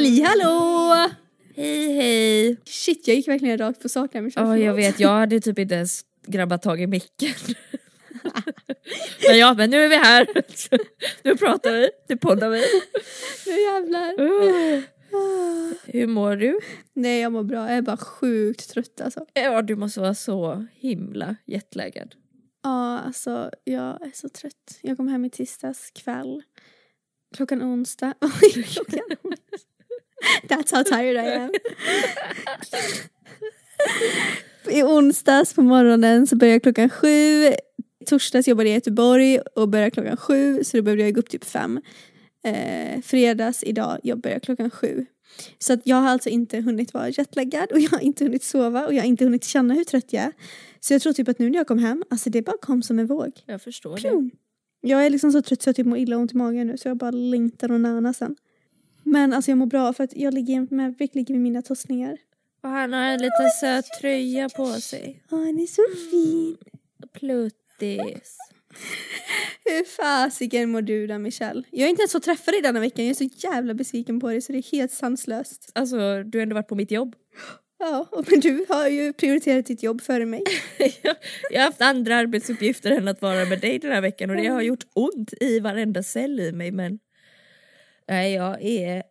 Halli hallå! Hej hej! Shit jag gick verkligen rakt på sak där Ja jag vet, jag hade typ inte ens grabbat tag i micken. men ja, men nu är vi här. nu pratar vi, nu poddar vi. Nu jävlar. Uh, hur mår du? Nej jag mår bra, jag är bara sjukt trött alltså. Ja du måste vara så himla jetlaggad. Ja alltså jag är så trött. Jag kom hem i tisdags kväll. Klockan onsdag. Oj, klockan That's how tired I am. I onsdags på morgonen så började jag klockan sju. Torsdags jobbade jag i Göteborg och började klockan sju så då behövde jag gå upp typ fem. Eh, fredags idag jobbar jag klockan sju. Så att jag har alltså inte hunnit vara jetlaggad och jag har inte hunnit sova och jag har inte hunnit känna hur trött jag är. Så jag tror typ att nu när jag kom hem, alltså det bara kom som en våg. Jag förstår det. Plum. Jag är liksom så trött så jag typ mår illa och ont i magen nu så jag bara längtar och näna sen. Men alltså jag mår bra för att jag ligger jämt med Vic ligger vid mina tossningar. Och han har en liten söt tröja på sig. Åh, han är så fin. Pluttis. Hur fasiken mår du där Michelle? Jag har inte ens fått träffa dig denna veckan, jag är så jävla besviken på dig så det är helt sanslöst. Alltså du har ändå varit på mitt jobb. Ja, men du har ju prioriterat ditt jobb före mig. jag har haft andra arbetsuppgifter än att vara med dig den här veckan och det har gjort ont i varenda cell i mig men nej jag är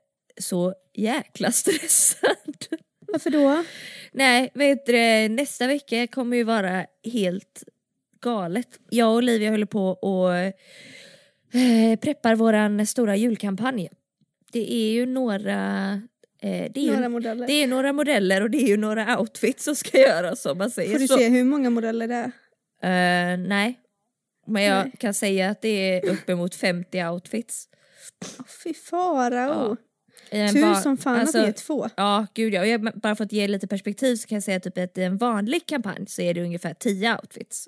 så jäkla stressad. Varför då? Nej, vet du, nästa vecka kommer ju vara helt galet. Jag och Olivia håller på och eh, preppar våran stora julkampanj. Det är ju några eh, det är Några ju, modeller. Det är några modeller och det är ju några outfits som ska göras om man säger Får du så. se hur många modeller det är? Eh, nej. Men jag Nej. kan säga att det är uppemot 50 outfits. Åh, fy farao. En Tur som fan alltså, att vi är två. Ja, gud ja. Och jag, bara för att ge lite perspektiv så kan jag säga typ att i en vanlig kampanj så är det ungefär 10 outfits.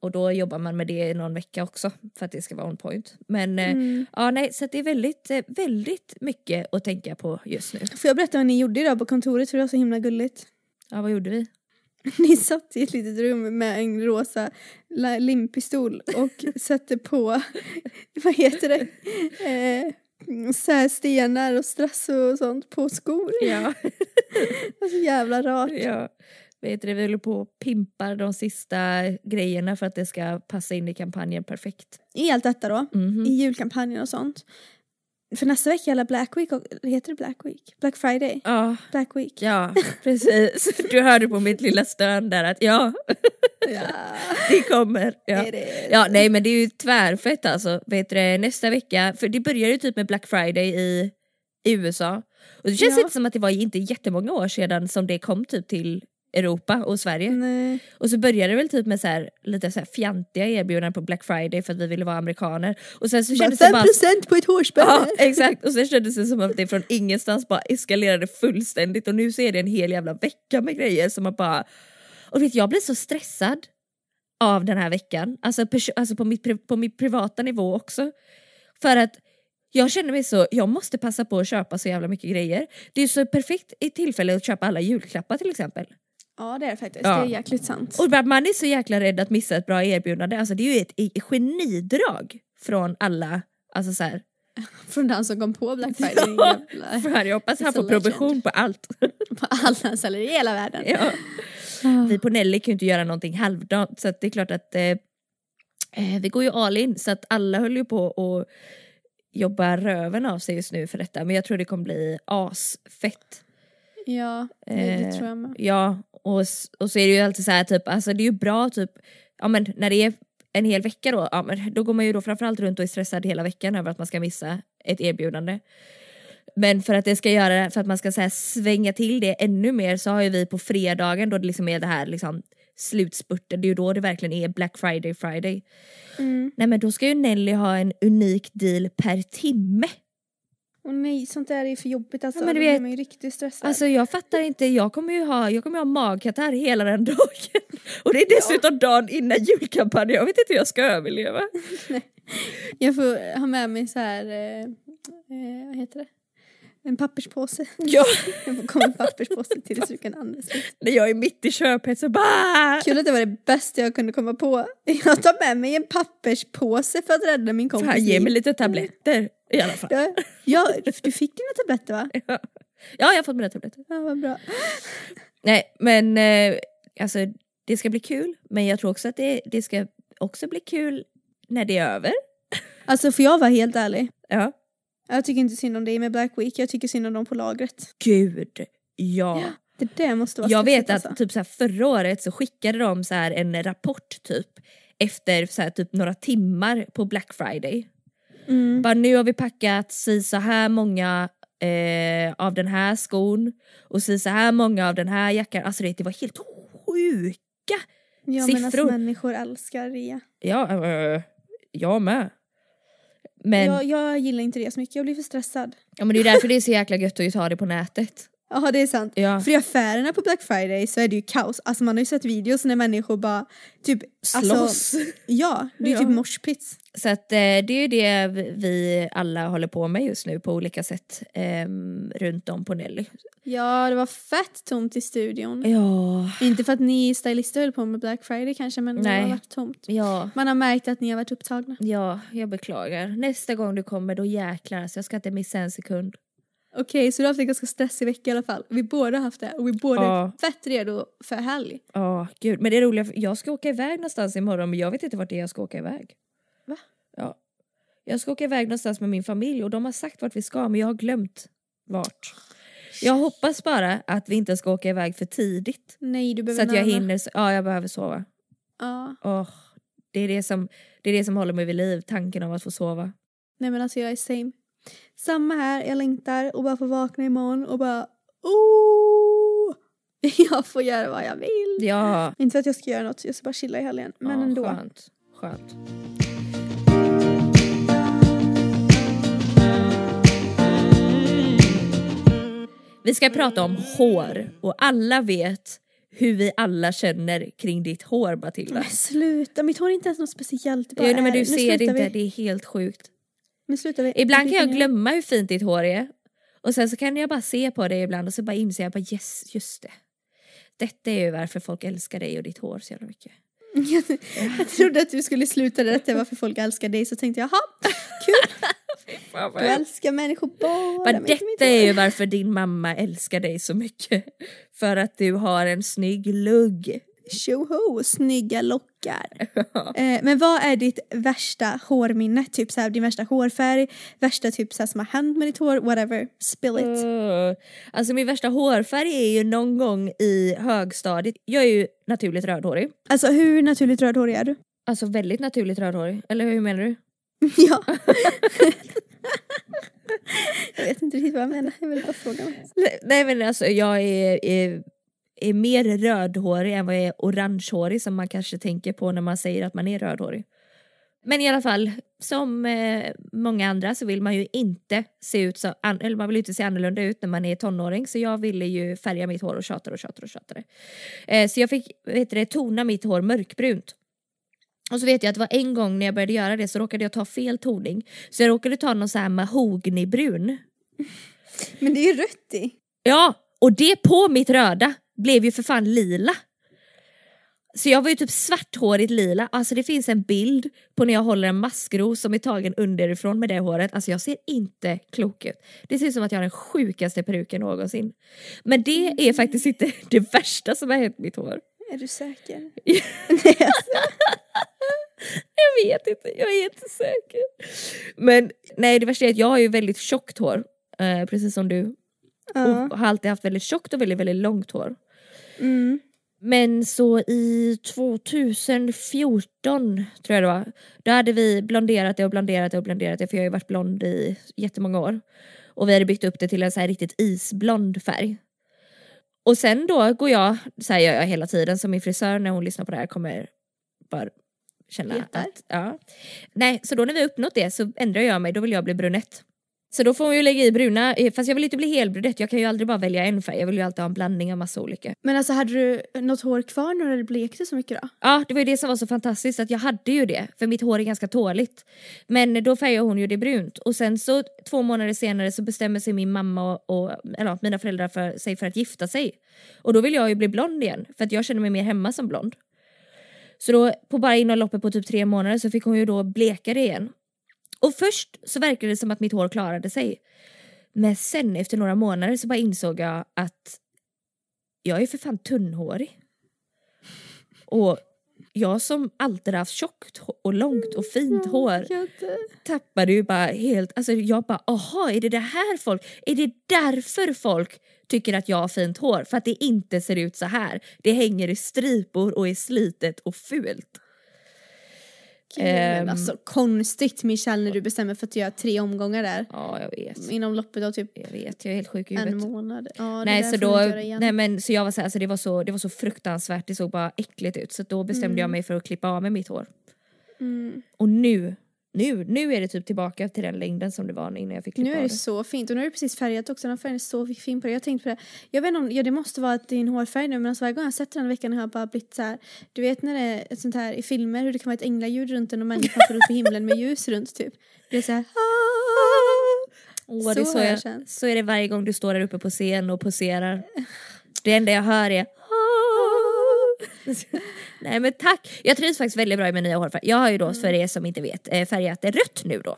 Och då jobbar man med det i någon vecka också för att det ska vara on point. Men eh, Mm. ja, nej, så att det är väldigt, eh, väldigt mycket att tänka på just nu. Får jag berätta vad ni gjorde idag på kontoret för det var så himla gulligt? Ja, vad gjorde vi? Ni satt i ett litet rum med en rosa limpistol och satte på, vad heter det, eh, så här stenar och strass och sånt på skor. Ja. Det var så jävla rart. ja. Vet du, vi håller på och pimpar de sista grejerna för att det ska passa in i kampanjen perfekt. I allt detta då, Mhm. i julkampanjen och sånt. För nästa vecka är alla Black Week, och, heter det Black Week? Black Friday? Ja, Black Week. ja, precis. Du hörde på mitt lilla stön där att ja, Ja. det kommer. Ja. Ja, nej men det är ju tvärfett alltså. Vet du, nästa vecka, för det börjar ju typ med Black Friday i, i USA. Och det känns Ja. inte som att det var inte jättemånga år sedan som det kom typ till Europa och Sverige. Nej. Och så började det väl typ med så här, lite så här fjantiga erbjudanden på Black Friday för att vi ville vara amerikaner. Och sen så kändes det bara... procent på ett hårspänne! Ja exakt och sen kändes det som att det från ingenstans bara eskalerade fullständigt och nu så är det en hel jävla vecka med grejer som man bara... Och vet jag blir så stressad av den här veckan, alltså, alltså på, mitt, på min privata nivå också. För att jag känner mig så, jag måste passa på att köpa så jävla mycket grejer. Det är så perfekt i tillfälle att köpa alla julklappar till exempel. Ja det är det faktiskt, Ja. det är jäkligt sant. Och man är så jäkla rädd att missa ett bra erbjudande, alltså det är ju ett, genidrag från alla, alltså så här, Från den som kom på Black Friday. Ja, för jag hoppas han får provision på allt. på alla celler i hela världen. Ja. Vi på Nelly kan ju inte göra någonting halvdant så att det är klart att eh, eh, vi går ju all in så att alla höll ju på och jobba röven av sig just nu för detta men jag tror det kommer bli asfett. Ja, det, det Eh, tror jag med. Ja och, och så är det ju alltid så här typ, alltså det är ju bra typ, ja men när det är en hel vecka då, ja men då går man ju då framförallt runt och är stressad hela veckan över att man ska missa ett erbjudande. Men för att det ska göra, för att man ska så här svänga till det ännu mer så har ju vi på fredagen då det liksom är det här liksom slutspurten, det är ju då det verkligen är Black Friday Friday. Mm. Nej men då ska ju Nelly ha en unik deal per timme. Och nej, sånt där är för jobbigt alltså. Ja, men du vet- man ju riktigt stressad. Alltså jag fattar inte, jag kommer ju ha, jag kommer ha magkatarr hela den dagen. Och det är dessutom dagen innan julkampanjen, jag vet inte hur jag ska överleva. Jag får ha med mig så här, eh, eh, vad heter det? En papperspåse. Ja, Jag får komma en papperspåse till så du kan andas när jag är mitt i köpet så bara... Kul att det var det bästa jag kunde komma på. Jag tar med mig en papperspåse för att rädda min kompis Fan, ge mig lite tabletter. I alla fall. Ja, ja, du fick dina tabletter va? Ja, jag har fått mina tabletter. Ja, vad bra. Nej men eh, alltså det ska bli kul men jag tror också att det, det ska också bli kul när det är över. Alltså får jag vara helt ärlig. Ja. Jag tycker inte synd om dig med Black Week, jag tycker synd om dem på lagret. Gud, ja. Det där måste vara Jag vet att alltså. typ så här, förra året så skickade de så här en rapport typ efter så här, typ några timmar på Black Friday. Mm. Bara nu har vi packat si så här många eh, av den här skon och si så här många av den här jackan. Alltså det, det var helt sjuka. Ja men alltså siffror. människor älskar rea. Ja, äh, jag med. Men, ja. Jag, jag gillar inte det så mycket, jag blir för stressad. men det är därför det är så jäkla gött att ta det på nätet. Ja det är sant. Ja. För i affärerna på Black Friday så är det ju kaos. Alltså man har ju sett videos när människor bara typ Slåss. Alltså, ja, det är Ja. typ moshpits. Så att eh, det är ju det vi alla håller på med just nu på olika sätt ehm, runt om på Nelly. Ja det var fett tomt i studion. Ja, Inte för att ni stylister höll på med Black Friday kanske men det Nej. har varit tomt. ja, Man har märkt att ni har varit upptagna. ja, jag beklagar. Nästa gång du kommer då jäklar så jag ska inte missa en sekund. Okej så du har haft en ganska stressig vecka i alla fall. Vi båda har haft det och vi båda Ja. är fett redo för helg. Ja, gud. Men det är roliga, jag ska åka iväg någonstans imorgon men jag vet inte vart det är jag ska åka iväg. Va? Ja. Jag ska åka iväg någonstans med min familj och de har sagt vart vi ska men jag har glömt vart. Jag hoppas bara att vi inte ska åka iväg för tidigt. Nej du Så behöver att jag hinner, s- ja jag behöver sova. Ja. Åh, det, är det, som, det är det som håller mig vid liv, tanken av att få sova. Nej men alltså jag är same. Samma här, jag längtar och bara få vakna imorgon och bara oh! Jag får göra vad jag vill. Ja, Inte för att jag ska göra något, jag ska bara chilla i helgen. Men ja, ändå. Skönt. skönt. Vi ska prata om hår och alla vet hur vi alla känner kring ditt hår Matilda. Men sluta, mitt hår är inte ens något speciellt. Bara Jo, nej, men du ser det inte, vi. det är helt sjukt. Slutar vi. Ibland kan jag glömma hur fint ditt hår är och sen så kan jag bara se på dig ibland och så bara inser jag bara yes, just det. Detta är ju varför folk älskar dig och ditt hår så jävla mycket. Jag, jag trodde att du skulle sluta det, detta är varför folk älskar dig. Så tänkte jag, jaha, kul. Du älskar människor bara mitt detta är ju varför din mamma älskar dig så mycket. För att du har en snygg lugg. Tjoho, snygga lockar. eh, men vad är ditt värsta hårminne? Typ såhär, din värsta hårfärg, värsta typ såhär som har hänt med ditt hår, whatever. Spill it. Uh, alltså min värsta hårfärg är ju någon gång i högstadiet. Jag är ju naturligt rödhårig. Alltså hur naturligt rödhårig är du? Alltså väldigt naturligt rödhårig. Eller hur menar du? ja. jag vet inte riktigt vad jag menar, jag vill bara fråga. Nej, Nej men alltså jag är, är, är mer rödhårig än vad jag är orangehårig som man kanske tänker på när man säger att man är rödhårig. Men i alla fall, som eh, många andra så vill man ju inte se ut så, an, eller man vill inte se annorlunda ut när man är tonåring så jag ville ju färga mitt hår och tjatade och tjatade och tjatade. Eh, så jag fick, vet det, tona mitt hår mörkbrunt. Och så vet jag att det var en gång när jag började göra det så råkade jag ta fel toning. Så jag råkade ta någon så här mahognybrun. Men det är ju rött i. Ja, och det på mitt röda blev ju för fan lila. Så jag var ju typ svarthårigt lila. Alltså det finns en bild på när jag håller en maskros som är tagen underifrån med det håret. Alltså jag ser inte klok ut. Det ser ut som att jag har den sjukaste peruken någonsin. Men det är faktiskt inte det värsta som har hänt mitt hår. Är du säker? Jag vet inte, jag är inte säker. Men nej det värsta är att jag har ju väldigt tjockt hår. Eh, precis som du. Ja. Och har alltid haft väldigt tjockt och väldigt, väldigt långt hår. Mm. Men så i 2014 tror jag det var, då hade vi blonderat det och blonderat det och blonderat det för jag har ju varit blond i jättemånga år. Och vi hade byggt upp det till en så här riktigt isblond färg. Och sen då går jag, så här gör jag hela tiden, så min frisör när hon lyssnar på det här kommer bara känna Petar. att, ja. Nej, så då när vi uppnått det så ändrar jag mig, då vill jag bli brunett. Så då får hon ju lägga i bruna, eh, fast jag vill inte bli helbrunett, jag kan ju aldrig bara välja en färg, jag vill ju alltid ha en blandning av massa olika. Men alltså hade du något hår kvar när det blekte så mycket då? Ja, det var ju det som var så fantastiskt att jag hade ju det, för mitt hår är ganska tåligt. Men då färgade hon ju det brunt och sen så två månader senare så bestämmer sig min mamma och, och eller mina föräldrar för sig för att gifta sig. Och då vill jag ju bli blond igen, för att jag känner mig mer hemma som blond. Så då på bara inom loppet på typ tre månader så fick hon ju då bleka det igen. Och först så verkade det som att mitt hår klarade sig. Men sen efter några månader så bara insåg jag att jag är för fan tunnhårig. Och jag som alltid haft tjockt och långt och fint hår tappade ju bara helt, alltså jag bara aha är det det här folk, är det därför folk tycker att jag har fint hår? För att det inte ser ut så här. Det hänger i stripor och är slitet och fult. Gud, men Ehm. alltså konstigt Michelle när du bestämmer för att göra tre omgångar där. Ja jag vet. Inom loppet av typ Jag vet, jag är helt sjuk i en huvudet. månad. Ja, Nej så då, nej men så jag var så här, alltså det var så, det var så fruktansvärt, det såg bara äckligt ut så då bestämde jag mig för att klippa av med mitt hår. Mm. Och nu, nu, nu är det typ tillbaka till den längden som det var innan jag fick klippa Nu är det det. så fint och nu är det precis färgat också. Den färgen är så fin på det. Jag tänkte på det. Jag vet inte om, ja det måste vara att din hårfärg nu men alltså varje gång jag sett den här veckan har jag bara blivit så här. Du vet när det är ett sånt här i filmer hur det kan vara ett änglaljud runt en och människan får upp i himlen med ljus runt typ. Det är så här. Åh, det är Så så, jag så är det varje gång du står där uppe på scen och poserar. Det enda jag hör är Nej men tack! Jag trivs faktiskt väldigt bra i min nya hårfärg. Jag har ju då för er som inte vet eh, färgat det rött nu då.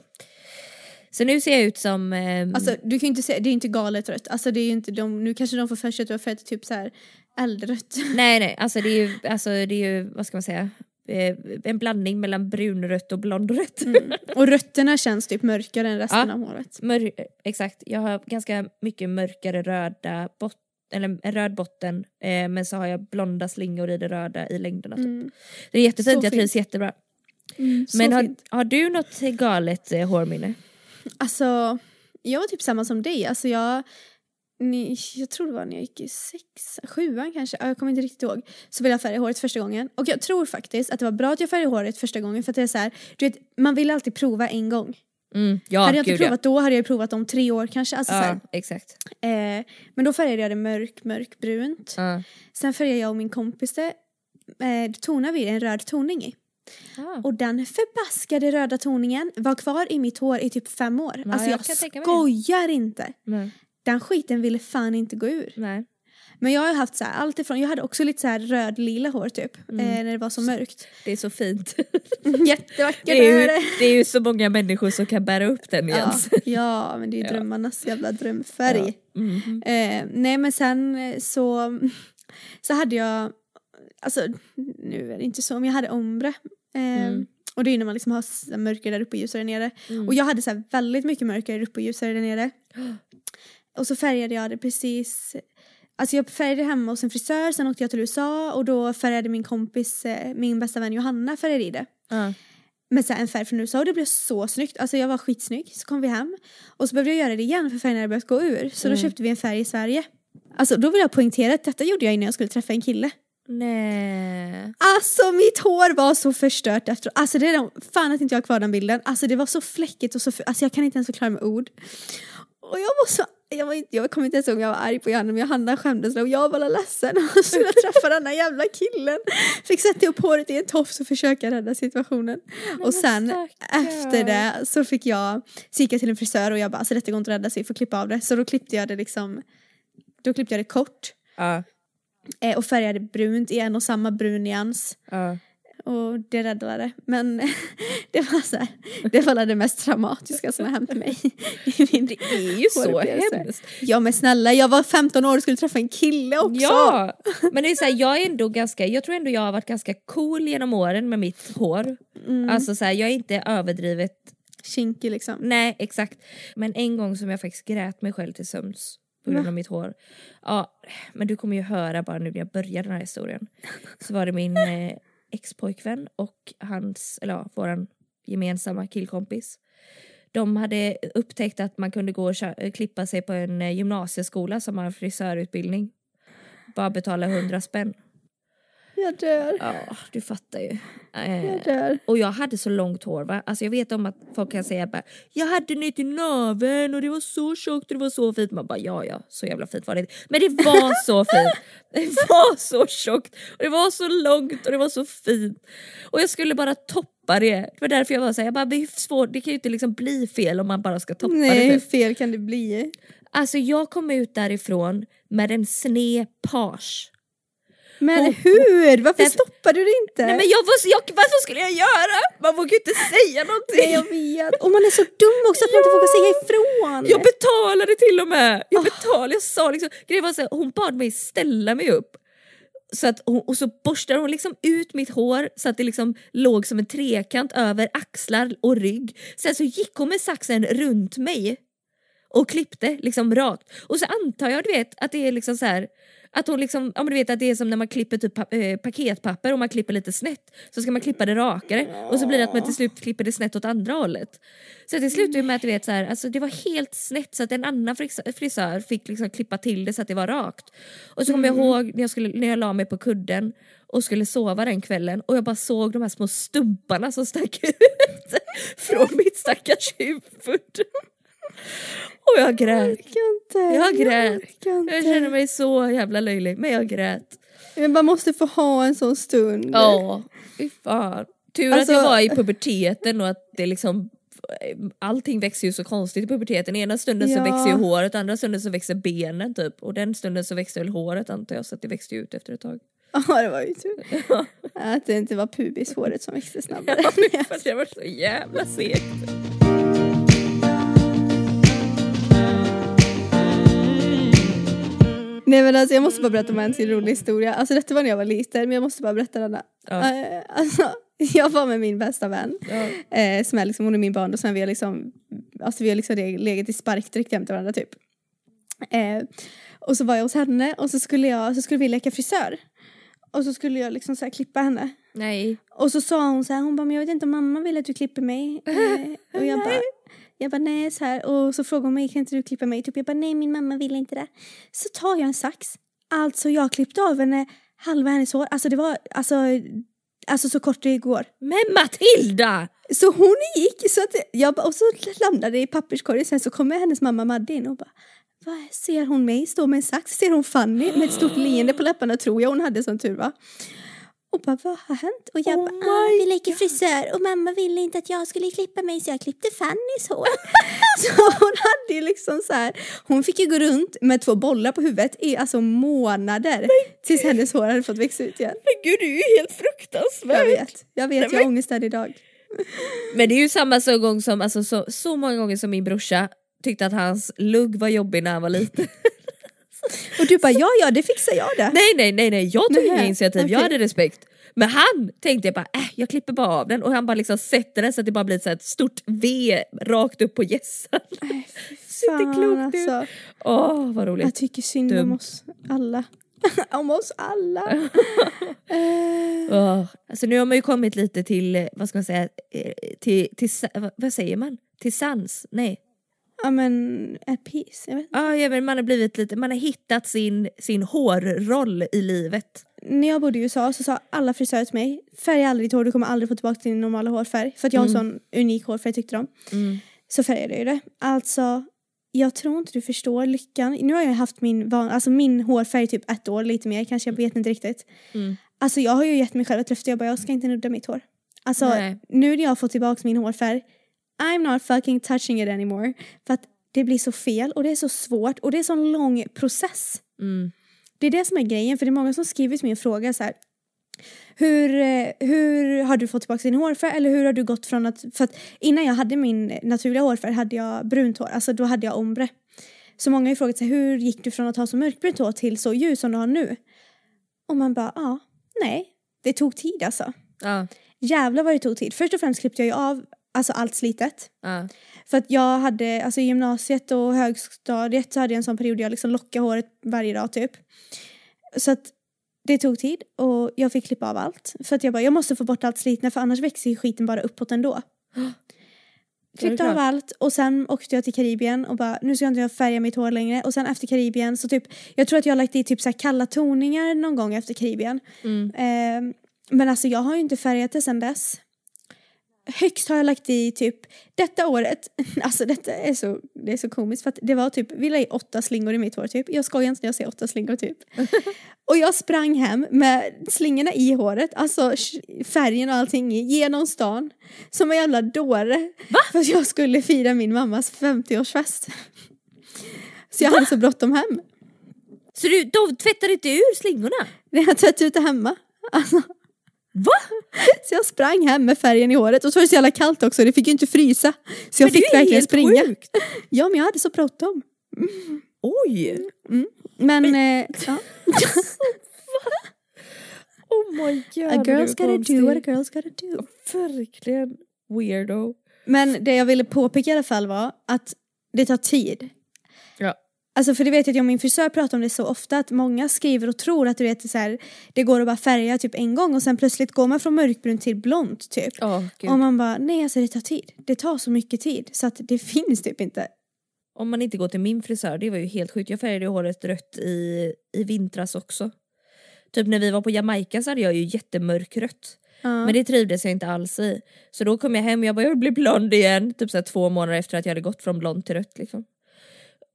Så nu ser jag ut som... ehm, Alltså du kan ju inte säga, det är inte galet rött. Alltså det är ju inte de, nu kanske de får för sig att du har färgat typ så här eldrött. Nej nej, alltså det är ju, alltså, det är ju vad ska man säga, eh, en blandning mellan brunrött och blondrött. Och rötterna känns typ mörkare än resten Ja. av håret. Mör, exakt, jag har ganska mycket mörkare röda bot, eller en röd botten eh, men så har jag blonda slingor i det röda i längderna. Typ. Mm. Det är jättefint, Så jag trivs fint. jättebra. Mm, Men har, fint. har du något galet eh, hårminne? Alltså, jag var typ samma som dig. Alltså jag, ni, jag tror det var när jag gick i sex, sjuan kanske, Ja, jag kommer inte riktigt ihåg. Så ville jag färga håret första gången. Och jag tror faktiskt att det var bra att jag färgade håret första gången för att det är så här, du vet, man vill alltid prova en gång. Mm, ja, hade jag inte gud, ja. provat då hade jag provat om tre år kanske. Alltså, så Ja, exakt. Eh, men då färgade jag det mörk, mörkbrunt. Ja. Sen färgade jag och min kompis det, eh, tonade vi en röd toning i. Ah. Och den förbaskade röda toningen var kvar i mitt hår i typ fem år. Ja, alltså jag jag, skojar inte. Nej. Den skiten ville fan inte gå ur. Nej. Men jag har haft så här, allt ifrån, jag hade också lite så här röd-lila hår typ. Mm. Eh, när det var så mörkt. Det är så fint. Jättevackert Det är, ju, det. är ju så många människor som kan bära upp den Ja, Jens. ja, men det är ju Ja. drömmarnas jävla drömfärg. Mhm. Eh, nej men sen eh, så, så hade jag, alltså nu är det inte så, men jag hade ombre. Eh, Mm. Och det är när man liksom har s- mörker där uppe och ljusare där nere. Mm. Och jag hade så väldigt mycket mörker uppe och ljusare där nere. Och så färgade jag det precis, alltså jag färgade hemma hos en frisör, sen åkte jag till USA och då färgade min kompis, eh, min bästa vän Johanna färgade i det. Ja. med så en färg från USA och det blev så snyggt. Alltså jag var skitsnygg. Så kom vi hem och så behövde jag göra det igen för färgen hade börjat gå ur. Så Mm. då köpte vi en färg i Sverige. Alltså då vill jag poängtera att detta gjorde jag innan jag skulle träffa en kille. Nej. Alltså mitt hår var så förstört efter, alltså det är de, fan att inte jag har kvar den bilden. Alltså det var så fläckigt och så, alltså jag kan inte ens förklara med ord. Och jag var så, jag, var inte, jag kommer inte ens ihåg om jag var arg på Johanna men Johanna skämdes och jag var ledsen och så jag träffade den där jävla killen. Fick sätta upp håret i en tofs och försöka rädda situationen. och sen stackarn. efter det så fick jag, så gick jag till en frisör och jag bara alltså detta går inte att rädda sig, jag får klippa av det. Så då klippte jag det liksom, då klippte jag det kort. Eh, och färgade brunt i en och samma brun nyans. Ja. Och det räddade. Men det var så här, det var det mest traumatiska som har hänt mig. i min Det är ju så hemskt. Ja men snälla, jag var 15 år och skulle träffa en kille också. Ja, men det är så här, jag är ändå ganska, jag tror ändå jag har varit ganska cool genom åren med mitt hår. Mm. Alltså så här, jag är inte överdrivet, Kinkig liksom. nej exakt. Men en gång som jag faktiskt grät mig själv till sömns på grund av mitt hår. Ja, men du kommer ju höra bara nu när jag börjar den här historien. Så var det min eh, ex-pojkvän och hans, eller ja, våran gemensamma killkompis. De hade upptäckt att man kunde gå och klippa sig på en eh, gymnasieskola som har frisörutbildning. Bara betala 100 spänn. Jag dör. Ja, du fattar ju. Eh, Jag dör. och jag hade så långt hår va. Alltså jag vet om att folk kan säga bara jag hade ner till naveln och det var så tjockt och det var så fint. Man bara ja ja, så jävla fint var det inte. Men det var så fint. Det var så tjockt och det var så långt och det var så fint. Och jag skulle bara toppa det. Det var därför jag var såhär, jag bara det är svårt, det kan ju inte liksom bli fel om man bara ska toppa Nej, det. hur typ. fel kan det bli? Alltså jag kom ut därifrån med en sned page. Men Hon- hur? Varför Den- stoppade du det inte? Nej men jag, var, jag, vad skulle jag göra? Man vågar ju inte säga någonting. Nej, jag vet. Och man är så dum också att man inte vågar säga ifrån. Jag betalade till och med! Jag betalade, jag sa liksom, grejen var så här, hon bad mig ställa mig upp. Så att hon, och så borstade hon liksom ut mitt hår så att det liksom låg som en trekant över axlar och rygg. Sen så gick hon med saxen runt mig och klippte liksom rakt. Och så antar jag du vet att det är liksom så här att hon liksom, ja men du vet att det är som när man klipper typ pa- eh, paketpapper och man klipper lite snett så ska man klippa det rakare och så blir det att man till slut klipper det snett åt andra hållet. Så slutade ju med att du vet så här, alltså det var helt snett så att en annan frisör, fick liksom klippa till det så att det var rakt. Och så kommer jag ihåg när jag, skulle, när jag la mig på kudden och skulle sova den kvällen och jag bara såg de här små stumparna som stack ut från mitt stackars huvud. Och jag grät. inte. Jag grät. inte. Jag känner mig så jävla löjlig men jag grät. Men man måste få ha en sån stund. Ja, fy fan. Tur Alltså- att jag var i puberteten och att det liksom Allting växer ju så konstigt i puberteten. Ena stunden så Ja. växer ju håret, andra stunden så växer benen typ. Och den stunden så växte väl håret antar jag så att det växte ju ut efter ett tag. Ja, det var ju tur. Att det inte var pubishåret som växte snabbare. För att jag var så jävla seg. Nej men alltså jag måste bara berätta om en till rolig historia. Alltså detta var när jag var liten men jag måste bara berätta denna. Ja. Eh, Alltså, jag var med min bästa vän. Ja. Eh, som är liksom, hon är min barn och sen vi har liksom, alltså vi har liksom legat i sparkdräkt jämte varandra typ. Eh, och så var jag hos henne och så skulle, jag, så skulle vi leka frisör. Och så skulle jag liksom så klippa henne. Nej. Och så sa hon så här, hon bara, men jag vet inte om mamma vill att du klipper mig. Eh, och jag bara, jag bara nej så här. Och så frågade hon mig, kan inte du klippa mig? Typ, jag bara, nej min mamma vill inte det. Så tar jag en sax. Alltså jag klippte av henne halva hennes hår. Alltså det var, alltså, alltså så kort det går. Men Matilda! Så hon gick, så att jag, bara- och så landade det i papperskorgen. Sen så kommer hennes mamma Madde in och bara vad ser hon mig stå med en sax? Ser hon Fanny med ett stort leende på läpparna tror jag hon hade som tur var. Och bara vad har hänt? Och jag Oh bara ah, vi leker frisör och mamma ville inte att jag skulle klippa mig så jag klippte Fannys hår. så hon hade ju liksom så här, hon fick ju gå runt med två bollar på huvudet i alltså månader tills hennes hår hade fått växa ut igen. Men gud du är ju helt fruktansvärd. Jag vet, jag vet, Nej, jag har ångest där idag. Men det är ju samma så gång som, alltså så, så många gånger som min brorsa tyckte att hans lugg var jobbig när han var liten. Och du bara ja ja det fixar jag det. nej nej nej nej, jag tog inga initiativ, jag okej. hade respekt. Men han tänkte jag bara, äh, jag klipper bara av den och han bara liksom sätter den så att det bara blir ett så här ett stort V rakt upp på gässan. Ser inte klokt ut. alltså. Åh vad roligt. Jag tycker synd om Dumt. oss alla. om oss alla. Eh, Åh, Alltså nu har man ju kommit lite till, eh, vad ska man säga, eh, till, till, vad- vad säger man? Till sans? Nej. Ja men at peace. Jag vet. inte. Ja, ja, men man har blivit lite, man har hittat sin, sin hårroll i livet. När jag bodde i USA så sa alla frisörer till mig färga aldrig ditt hår, du kommer aldrig få tillbaka din normala hårfärg. För att jag har en sån unik hårfärg tyckte de. Så färgade jag ju det. Alltså jag tror inte du förstår lyckan. Nu har jag haft min, van, alltså min hårfärg typ ett år, lite mer kanske, jag vet inte riktigt. Mm. Alltså jag har ju gett mig själv ett löfte, jag bara jag ska inte nudda mitt hår. Alltså Nej. nu när jag har fått tillbaka min hårfärg, I'm not fucking touching it anymore. För att det blir så fel och det är så svårt och det är så lång process. Mm. Det är det som är grejen, för det är många som skriver till mig och frågar så här. Hur, eh, hur har du fått tillbaka din hårfärg eller hur har du gått från att, för att innan jag hade min naturliga hårfärg hade jag brunt hår, alltså då hade jag ombre. Så många har ju frågat sig hur gick du från att ha så mörkbrunt hår till så ljus som du har nu? Och man bara, ja, nej, det tog tid alltså. Ja, Jävlar vad det tog tid. Först och främst klippte jag ju av alltså allt slitet. ja. För att jag hade, alltså i gymnasiet och högstadiet så hade jag en sån period där jag liksom lockade håret varje dag typ. Så att det tog tid och jag fick klippa av allt. För att jag bara, jag måste få bort allt slitna för annars växer ju skiten bara uppåt ändå. Klippte av allt och sen åkte jag till Karibien och bara nu ska jag inte färga mitt hår längre och sen efter Karibien så typ jag tror att jag har lagt i typ så kalla toningar någon gång efter Karibien. Mm. Eh, men alltså jag har ju inte färgat det sen dess. Högst har jag lagt i typ detta året, alltså detta är så, det är så komiskt för att det var typ, vi la i åtta slingor i mitt hår typ. Jag skojar inte när jag säger åtta slingor typ. och jag sprang hem med slingorna i håret, alltså färgen och allting genom stan. Som en jävla dåre. Va? För att jag skulle fira min mammas 50-årsfest. så jag hade så bråttom hem. Så du, de tvättar inte ur slingorna? Jag har tvättat ut det hemma. Alltså, Va? så jag sprang hem med färgen i håret och så var det så jävla kallt också, det fick ju inte frysa. Så jag Men fick verkligen springa. sjukt. Ja men jag hade så bråttom. Oj! Men, eh, ja. Oh my god. a girl's gotta do what a girl's gotta do. Verkligen weirdo. Men det jag ville påpeka i alla fall var att det tar tid. Alltså för det vet jag att jag och min frisör pratar om det så ofta att många skriver och tror att du vet, så här, det går att bara färga typ en gång och sen plötsligt går man från mörkbrunt till blont typ. Oh, Och man bara nej alltså det tar tid. Det tar så mycket tid så att det finns typ inte. Om man inte går till min frisör, det var ju helt sjukt. Jag färgade håret rött i, i vintras också. Typ när vi var på Jamaica så hade jag ju jättemörkrött. Ja. Men det trivdes jag inte alls i. Så då kom jag hem och jag bara jag vill bli blond igen. Typ så två månader efter att jag hade gått från blond till rött liksom.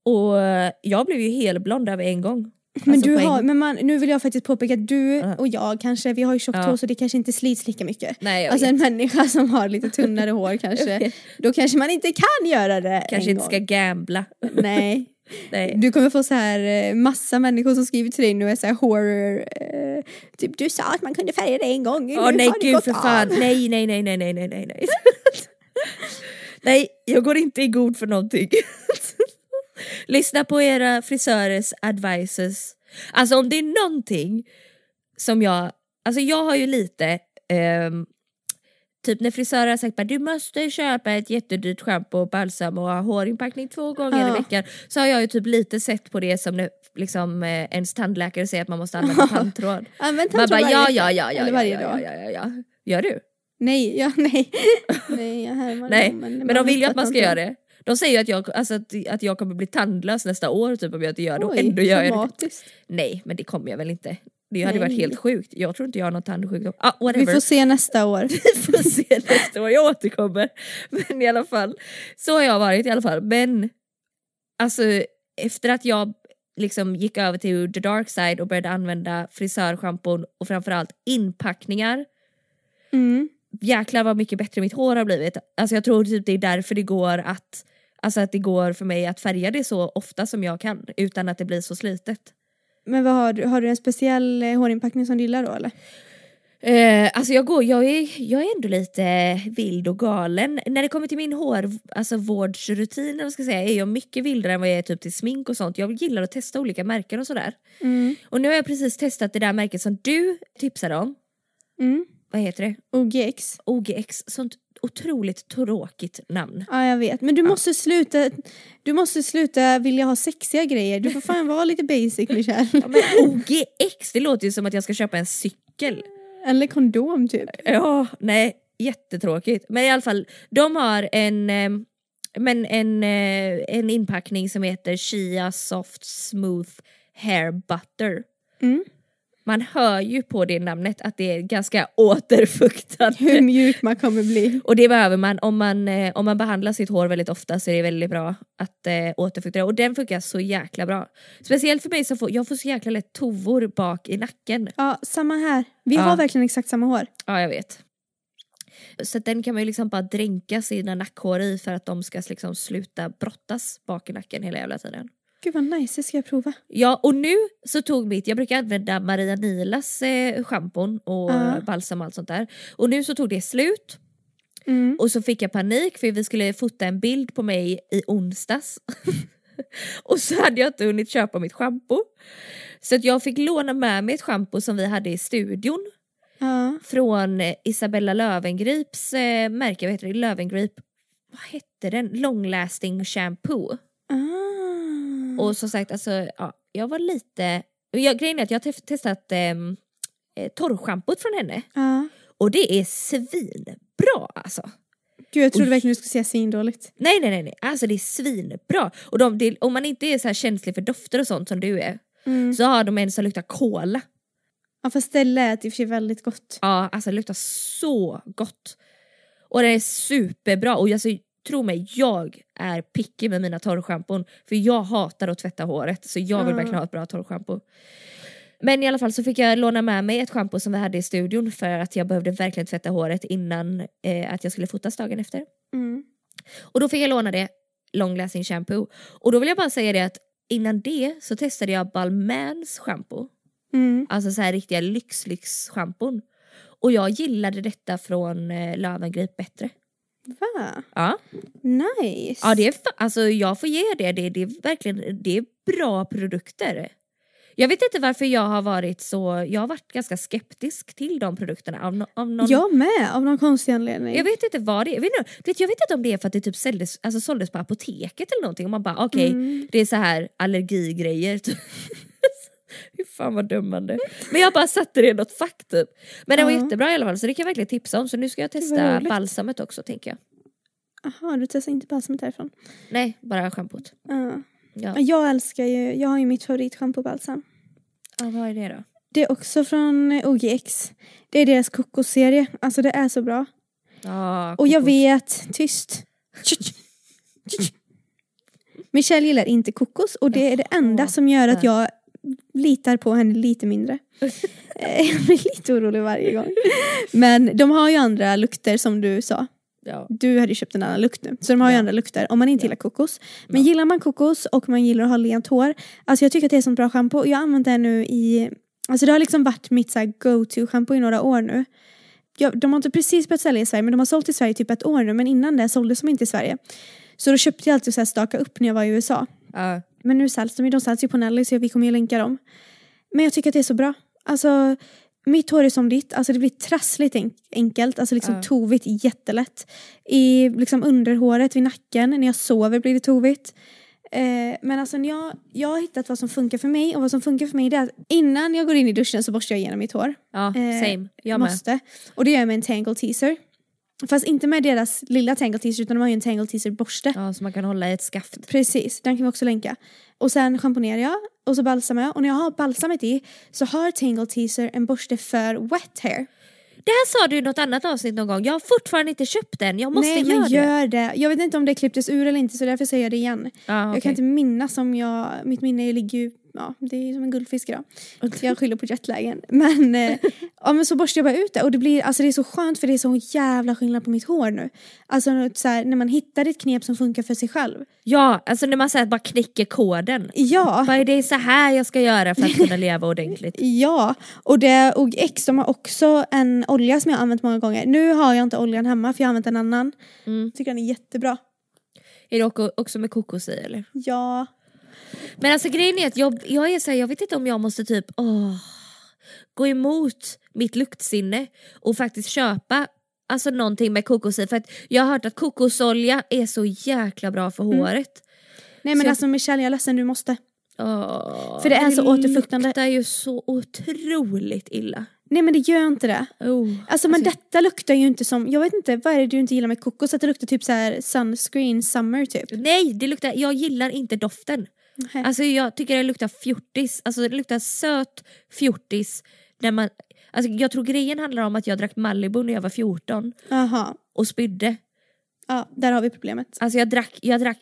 Och eh, jag blev ju helblond över en gång. Men, alltså du har, men man, nu vill jag faktiskt påpeka att du uh -huh. och jag kanske, vi har ju tjockt uh -huh. hår så det kanske inte slits lika mycket. Nej, alltså vet. en människa som har lite tunnare hår kanske, då kanske man inte kan göra det Kanske inte gång. ska gambla. Nej. Nej. Du kommer få så här eh, massa människor som skriver till dig nu är så här horror, eh, typ du sa att man kunde färga dig en gång. Åh nej gud för fan, nej nej nej nej nej nej nej. nej jag går inte i god för någonting. Lyssna på era frisörers advices. Alltså om det är någonting som jag, alltså jag har ju lite ehm, Typ när frisörer har sagt att du måste köpa ett jättedyrt schampo och balsam och ha hårinpackning två gånger Ja. i veckan. Så har jag ju typ lite sett på det som när liksom, eh, ens tandläkare säger att man måste använda tandtråd. Använd Man bara tandtråd ja, ja, ja, ja, ja, ja, ja, ja. Gör du? Nej, ja, nej. nej, jag Nej, men man de vill ju att man ska göra det. De säger att jag, alltså, att, att jag kommer bli tandlös nästa år typ om jag inte gör det och Oj, ändå gör jag det. Nej men det kommer jag väl inte. Det hade Nej. varit helt sjukt. Jag tror inte jag har någon tandsjukdom. Ah, Vi får se nästa år. Vi får se nästa år, jag återkommer. Men i alla fall, så har jag varit i alla fall. Men alltså efter att jag liksom gick över till the dark side och började använda frisörschampon och framförallt inpackningar. Mm. Jäklar vad mycket bättre mitt hår har blivit. Alltså jag tror typ det är därför det går att Alltså att det går för mig att färga det så ofta som jag kan utan att det blir så slitet. Men vad har du? Har du en speciell eh, hårinpackning som du gillar då eller? Eh, alltså jag, går, jag, är, jag är ändå lite vild och galen. När det kommer till min hår, alltså vårdsrutin ska säga, är jag mycket vildare än vad jag är typ till smink och sånt. Jag gillar att testa olika märken och sådär. Mm. Och nu har jag precis testat det där märket som du tipsade om. Mm. Vad heter det? OGX. OGX. Sånt otroligt tråkigt namn. Ja jag vet, men du måste sluta Du måste sluta vilja ha sexiga grejer. Du får fan vara lite basic Michelle. Ja, men OGX, det låter ju som att jag ska köpa en cykel. Eller kondom typ. Ja, nej, jättetråkigt. Men i alla fall, de har en, eh, men en, eh, en inpackning som heter Shia Soft Smooth Hair Butter. Mm. Man hör ju på det namnet att det är ganska återfuktande. Hur mjuk man kommer bli. Och det behöver man om, man eh, om man behandlar sitt hår väldigt ofta så är det väldigt bra att eh, återfukta det. Och den funkar så jäkla bra. Speciellt för mig som får, jag får så jäkla lätt tovor bak i nacken. Ja, samma här. Vi Ja. har verkligen exakt samma hår. Ja, jag vet. Så att den kan man ju liksom bara dränka sina nackhår i för att de ska liksom sluta brottas bak i nacken hela jävla tiden. Gud vad nice, det ska jag prova. Ja, och nu så tog mitt, jag brukar använda Maria Nilas eh, schampon och Ja. balsam och allt sånt där. Och nu så tog det slut Mm. och så fick jag panik för vi skulle fota en bild på mig i onsdags. och så hade jag inte hunnit köpa mitt schampo. Så att jag fick låna med mig ett schampo som vi hade i studion Ja. från eh, Isabella Lövengrips eh, märke, vad heter det? Lövengrip, vad hette den? Long lasting shampoo. Ah. Och som sagt, alltså, ja, jag var lite... Jag, grejen är att jag har te- testat ehm, eh, torrschampot från henne ja. och det är svinbra alltså. Gud jag trodde Oj. verkligen du skulle säga svindåligt. Nej nej nej, alltså det är svinbra. Och de, det, om man inte är så känslig för dofter och sånt som du är Mm. så har de en som luktar kola. Ja fast det lät i och för sig väldigt gott. Ja, alltså det luktar så gott. Och den är superbra och alltså, tro mig, jag är picky med mina torrschampon för jag hatar att tvätta håret så jag vill Ja. verkligen ha ett bra torrschampo. Men i alla fall så fick jag låna med mig ett schampo som vi hade i studion för att jag behövde verkligen tvätta håret innan eh, att jag skulle fotas dagen efter. Mm. Och då fick jag låna det, long lasting shampoo. Och då vill jag bara säga det att innan det så testade jag Balmains shampoo. Mm. Alltså så här riktiga lyx-lyx-schampon. Och jag gillade detta från eh, Löwengrip bättre. Va? Ja, Nice. ja det är alltså jag får ge det. Det, det är verkligen det är bra produkter. Jag vet inte varför jag har varit så, jag har varit ganska skeptisk till de produkterna av, no, av någon Jag med, av någon konstig anledning. Jag vet inte vad det är. Jag vet, inte, du vet, jag vet inte om det är för att det typ såldes, alltså såldes på apoteket eller någonting och man bara okej Mm. det är så här allergigrejer. Fy fan vad dömande. Men jag bara satte det i något fack typ. Men det var jättebra i alla fall så det kan jag verkligen tipsa om så nu ska jag testa balsamet också tänker jag. Aha, du testar inte balsamet därifrån? Nej bara schampot. Ja. Ja. Jag älskar ju, jag har ju mitt favoritschampo balsam. ja vad är det då? Det är också från OGX. Det är deras kokosserie. Alltså det är så bra. Ja, Och jag vet, tyst. Michelle gillar inte kokos och det är det enda Jaha. som gör att jag litar på henne lite mindre. Eh, jag blir lite orolig varje gång. Men de har ju andra lukter som du sa. Ja. Du hade ju köpt en annan lukt nu. Så de har ju Ja. andra lukter om man inte Ja. gillar kokos. Men Ja. gillar man kokos och man gillar att ha lent hår. Alltså jag tycker att det är ett sånt bra schampo. Jag har använt det nu i... Alltså det har liksom varit mitt så go-to schampo i några år nu. Jag, de har inte precis börjat sälja i Sverige men de har sålt i Sverige typ ett år nu. Men innan det såldes de inte i Sverige. Så då köpte jag alltid så här staka upp när jag var i USA. Ja. Men nu säljs de ju. De säljs ju på Nelly så vi kommer ju länka dem. Men jag tycker att det är så bra. Alltså mitt hår är som ditt. Alltså det blir trassligt enk- enkelt. Alltså liksom Ja. tovigt jättelätt. I liksom underhåret vid nacken när jag sover blir det tovigt. Eh, men alltså jag, jag har hittat vad som funkar för mig och vad som funkar för mig det är att innan jag går in i duschen så borstar jag igenom mitt hår. ja Eh, same. Jag med. Måste. Och det gör jag med en Tangle Teaser. Fast inte med deras lilla Tangle Teaser utan de har ju en Tangle Teaser borste. Ja så man kan hålla i ett skaft. Precis, den kan vi också länka. Och sen schamponerar jag och så balsamar jag. Och när jag har balsamet i så har Tangle Teaser en borste för wet hair. Det här sa du i något annat avsnitt någon gång. Jag har fortfarande inte köpt den. Jag måste Nej göra men gör det. Jag vet inte om det klipptes ur eller inte så därför säger jag det igen. Ja, Jag kan inte minnas om jag, mitt minne ligger ju, ja det är som en guldfisk idag. Jag skyller på jetlagen. Men, eh, ja, men så borstar jag bara ut det och det blir, alltså det är så skönt för det är så jävla skillnad på mitt hår nu. Alltså så här, när man hittar ett knep som funkar för sig själv. Ja, alltså när man säger bara knäcker koden. Ja. Är det så här jag ska göra för att kunna leva ordentligt? Ja, och det och X de har också en olja som jag har använt många gånger. Nu har jag inte oljan hemma för jag har använt en annan. Mm. Tycker den är jättebra. Är det också med kokos i eller? Ja. Men alltså grejen är att jag, jag är så här, jag vet inte om jag måste typ åh, gå emot mitt luktsinne och faktiskt köpa alltså någonting med kokos i. För att jag har hört att kokosolja är så jäkla bra för håret. Nej men Så jag- alltså Michelle jag är ledsen du måste. Åh, För det är så återfuktande. Det luktar ju så otroligt illa. Nej men det gör inte det. Oh. Alltså men Alltså- detta luktar ju inte som, jag vet inte, vad är det du inte gillar med kokos? Att det luktar typ så här sunscreen summer typ. Nej, det luktar, jag gillar inte doften. Nej. Alltså jag tycker det luktar fjortis, alltså det luktar söt fjortis. När man, alltså jag tror grejen handlar om att jag drack Malibu när jag var 14 Jaha. och spydde. Ja, där har vi problemet. Alltså jag drack, jag drack,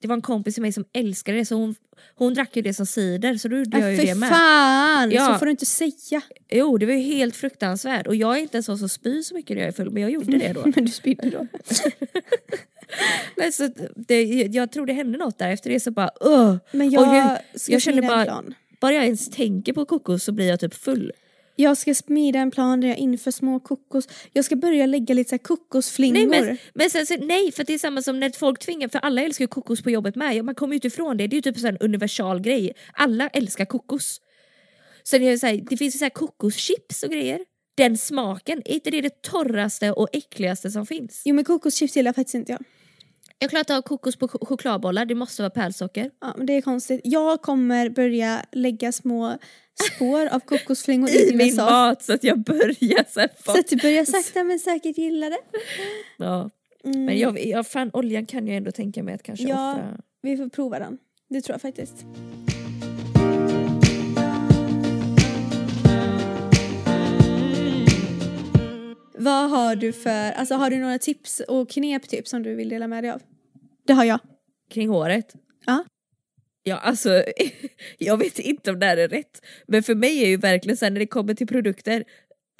det var en kompis till mig som älskade det så hon, hon drack ju det som cider så då gjorde jag ju Äh, det med. fan! Ja. Så får du inte säga. Jo det var ju helt fruktansvärt och jag är inte en sån som spyr så mycket när jag är full men jag gjorde det då. Men du spydde då. men så det, jag tror det hände något där efter det så bara uh, Men Och jag, jag- jag känner bara- plan. bara jag ens tänker på kokos så blir jag typ full. Jag ska smida en plan där jag inför små kokos. Jag ska börja lägga lite så kokosflingor. Nej men, men sen, så, nej för det är samma som när folk tvingar, för alla älskar ju kokos på jobbet med, man kommer ju inte ifrån det, det är ju typ en universal grej. Alla älskar kokos. Sen är det, så här, det finns ju så här kokoschips och grejer. Den smaken, är inte det det torraste och äckligaste som finns? Jo men kokoschips gillar faktiskt inte jag. Jag klarar inte av kokos på ch- chokladbollar, det måste vara pärlsocker. Ja, men det är konstigt. Jag kommer börja lägga små spår av kokosflingor i din massage. mat så att jag börjar så här, Så att du börjar sakta men säkert gilla det. ja. Mm. Men jag, jag, fan oljan kan jag ändå tänka mig att kanske Ja. offra. Vi får prova den. Det tror jag faktiskt. Vad har du för, alltså har du några tips och knep typ som du vill dela med dig av? Det har jag. Kring håret? Ja. Ja alltså, jag vet inte om det här är rätt. Men för mig är ju verkligen så här, när det kommer till produkter,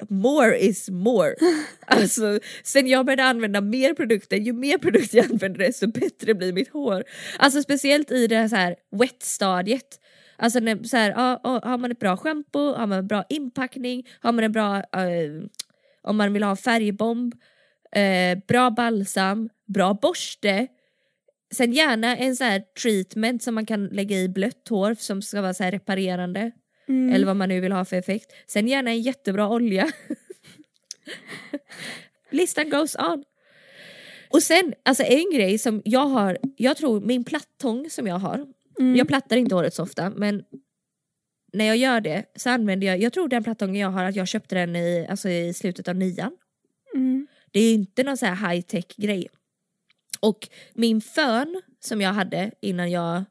more is more. Alltså, sen jag började använda mer produkter, ju mer produkter jag använder desto bättre blir mitt hår. Alltså speciellt i det så här wet-stadiet. Alltså när, så här, ja, ja, har man ett bra schampo, har man en bra inpackning, har man en bra, eh, om man vill ha färgbomb, eh, bra balsam, bra borste. Sen gärna en så här treatment som man kan lägga i blött hår som ska vara så här reparerande. Mm. Eller vad man nu vill ha för effekt. Sen gärna en jättebra olja. Listan goes on. Och sen, alltså en grej som jag har, jag tror min plattång som jag har, Mm. jag plattar inte håret så ofta men när jag gör det så använder jag, jag tror den plattången jag har att jag köpte den i, alltså i slutet av nian. Mm. Det är inte någon så här high tech grej. Och min fön som jag hade innan jag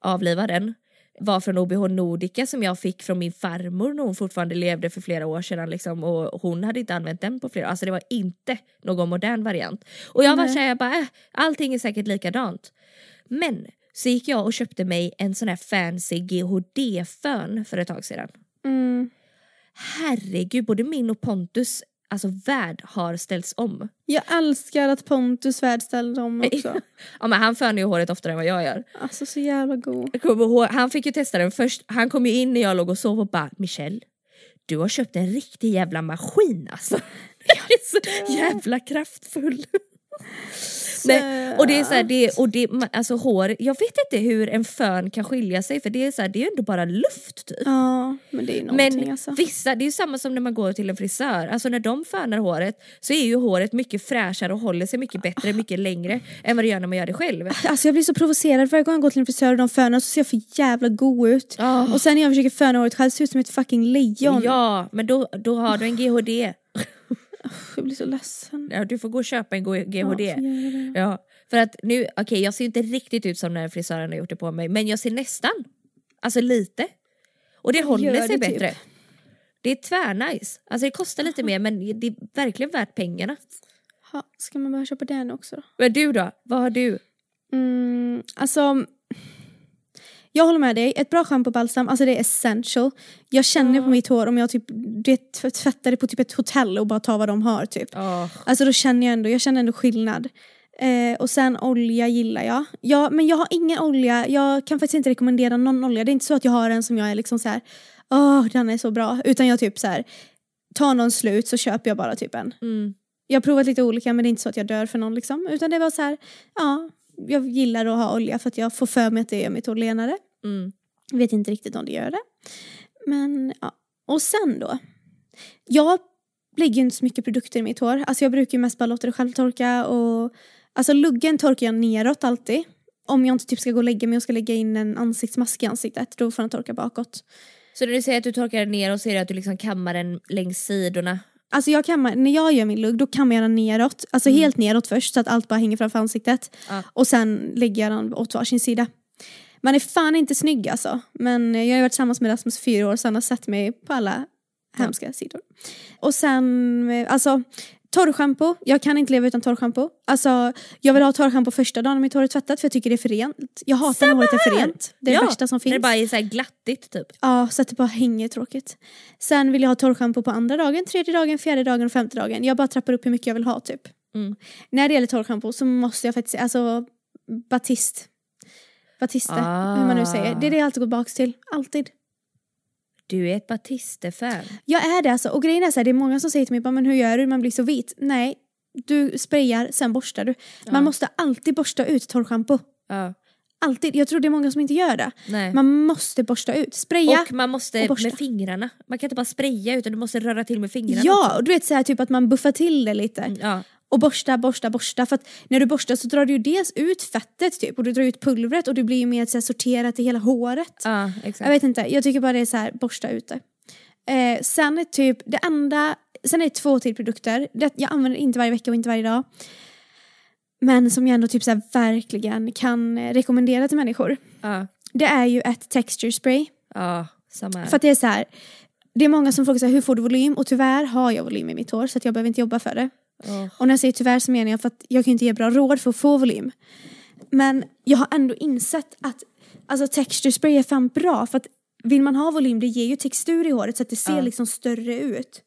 avlivade den var från OBH Nordica som jag fick från min farmor när hon fortfarande levde för flera år sedan liksom, och hon hade inte använt den på flera. Alltså det var inte någon modern variant. Och jag var Nej. såhär, jag bara, äh, allting är säkert likadant. Men så gick jag och köpte mig en sån här fancy GHD-fön för ett tag sedan. Mm. Herregud, både min och Pontus alltså värld har ställts om. Jag älskar att Pontus värld ställde om också. Ja men han fönar ju håret oftare än vad jag gör. Alltså så jävla god. Jag kommer ihåg, han fick ju testa den först, han kom ju in när jag låg och sov och bara Michelle, du har köpt en riktig jävla maskin alltså. Den är så jävla kraftfull. Nej, och det är så här, det, och det, alltså hår, jag vet inte hur en fön kan skilja sig för det är så här, det är ju ändå bara luft typ. Ja, men det är någonting Men alltså. vissa, det är ju samma som när man går till en frisör, alltså när de fönar håret så är ju håret mycket fräschare och håller sig mycket bättre, mycket längre än vad det gör när man gör det själv. Alltså jag blir så provocerad varje gång jag går till en frisör och de fönar så ser jag för jävla god ut. Ah. Och sen när jag försöker föna håret själv ser jag ut som ett fucking lejon. Ja, men då, då har du en GHD. Jag blir så ledsen. Ja, du får gå och köpa en GHD. Ja. Ja, för att nu, okej jag ser inte riktigt ut som när frisören har gjort det på mig men jag ser nästan. Alltså lite. Och det håller Gör sig det typ. bättre. Det är tvärnice. Alltså det kostar lite mer men det är verkligen värt pengarna. Ha, ska man börja köpa den också då? Men du då? Vad har du? Mm, alltså, jag håller med dig. Ett bra schampo och balsam, alltså det är essential. Jag känner på mitt hår om jag typ vet, tvättar det på typ ett hotell och bara tar vad de har typ. Alltså då känner jag ändå, jag känner ändå skillnad. Eh, och sen olja gillar jag. Ja, men jag har ingen olja, jag kan faktiskt inte rekommendera någon olja. Det är inte så att jag har en som jag är liksom så här, åh den är så bra. Utan jag typ så här, tar någon slut så köper jag bara typ en. Mm. Jag har provat lite olika men det är inte så att jag dör för någon liksom. Utan det var så här, ja, jag gillar att ha olja för att jag får för mig att det gör mitt hår lenare. Mm. Vet inte riktigt om det gör det. Men ja. Och sen då. Jag lägger ju inte så mycket produkter i mitt hår. Alltså jag brukar ju mest bara låta det självtorka och alltså luggen torkar jag neråt alltid. Om jag inte typ ska gå och lägga mig och ska lägga in en ansiktsmask i ansiktet då får den torka bakåt. Så när du säger att du torkar den ner och ser att du liksom kammar den längs sidorna. Alltså jag kammar, när jag gör min lugg då kammar jag den neråt. Alltså helt neråt först så att allt bara hänger framför ansiktet. Ja. Och sen lägger jag den åt varsin sida. Man är fan inte snygg alltså. Men jag har varit tillsammans med Rasmus i fyra år så han har sett mig på alla hemska sidor. Och sen, eh, alltså torrschampo. Jag kan inte leva utan torrschampo. Alltså jag vill ha torrschampo första dagen mitt hår är tvättat för jag tycker det är för rent. Jag hatar när håret är för rent. Det är ja, det värsta som När det finns. bara är så här glattigt typ. Ja, så att det bara hänger tråkigt. Sen vill jag ha torrschampo på andra dagen, tredje dagen, fjärde dagen och femte dagen. Jag bara trappar upp hur mycket jag vill ha typ. Mm. När det gäller torrschampo så måste jag faktiskt alltså Batiste. Batiste, hur man nu säger. Det är det jag alltid går tillbaka till. Alltid. Du är ett Batiste-fan. Jag är det alltså. Och grejen är så här, det är många som säger till mig, "Bara, men hur gör du? Man blir så vit. Nej, du sprayar, sen borstar du. Man måste alltid borsta ut torrschampo. Ja. Alltid. Jag tror det är många som inte gör det. Nej. Man måste borsta ut. Spraya. Och man måste och borsta. med fingrarna. Man kan inte bara spraya utan du måste röra till med fingrarna. Ja, och du vet så här, typ att man buffar till det lite. också. Ja. Och borsta, borsta, borsta. För att när du borstar så drar du ju dels ut fettet typ och du drar ut pulvret och det blir ju mer så här, sorterat i hela håret. ja, Jag vet inte, jag tycker bara det är så här, borsta ut det. Eh, sen är typ det enda, sen är det två till produkter. Det, jag använder inte varje vecka och inte varje dag. Men som jag ändå typ så här, verkligen kan rekommendera till människor. Ja. Det är ju ett texture spray. här. För att det är så här, det är många som frågar så här, hur får du volym? Och tyvärr har jag volym i mitt hår så jag behöver inte jobba för det. Åh. Och när jag säger tyvärr så menar jag för att jag kan inte ge bra råd för att få volym. Men jag har ändå insett att alltså texture spray är fan bra för att vill man ha volym det ger ju textur i håret så att det ser Ja. liksom större ut.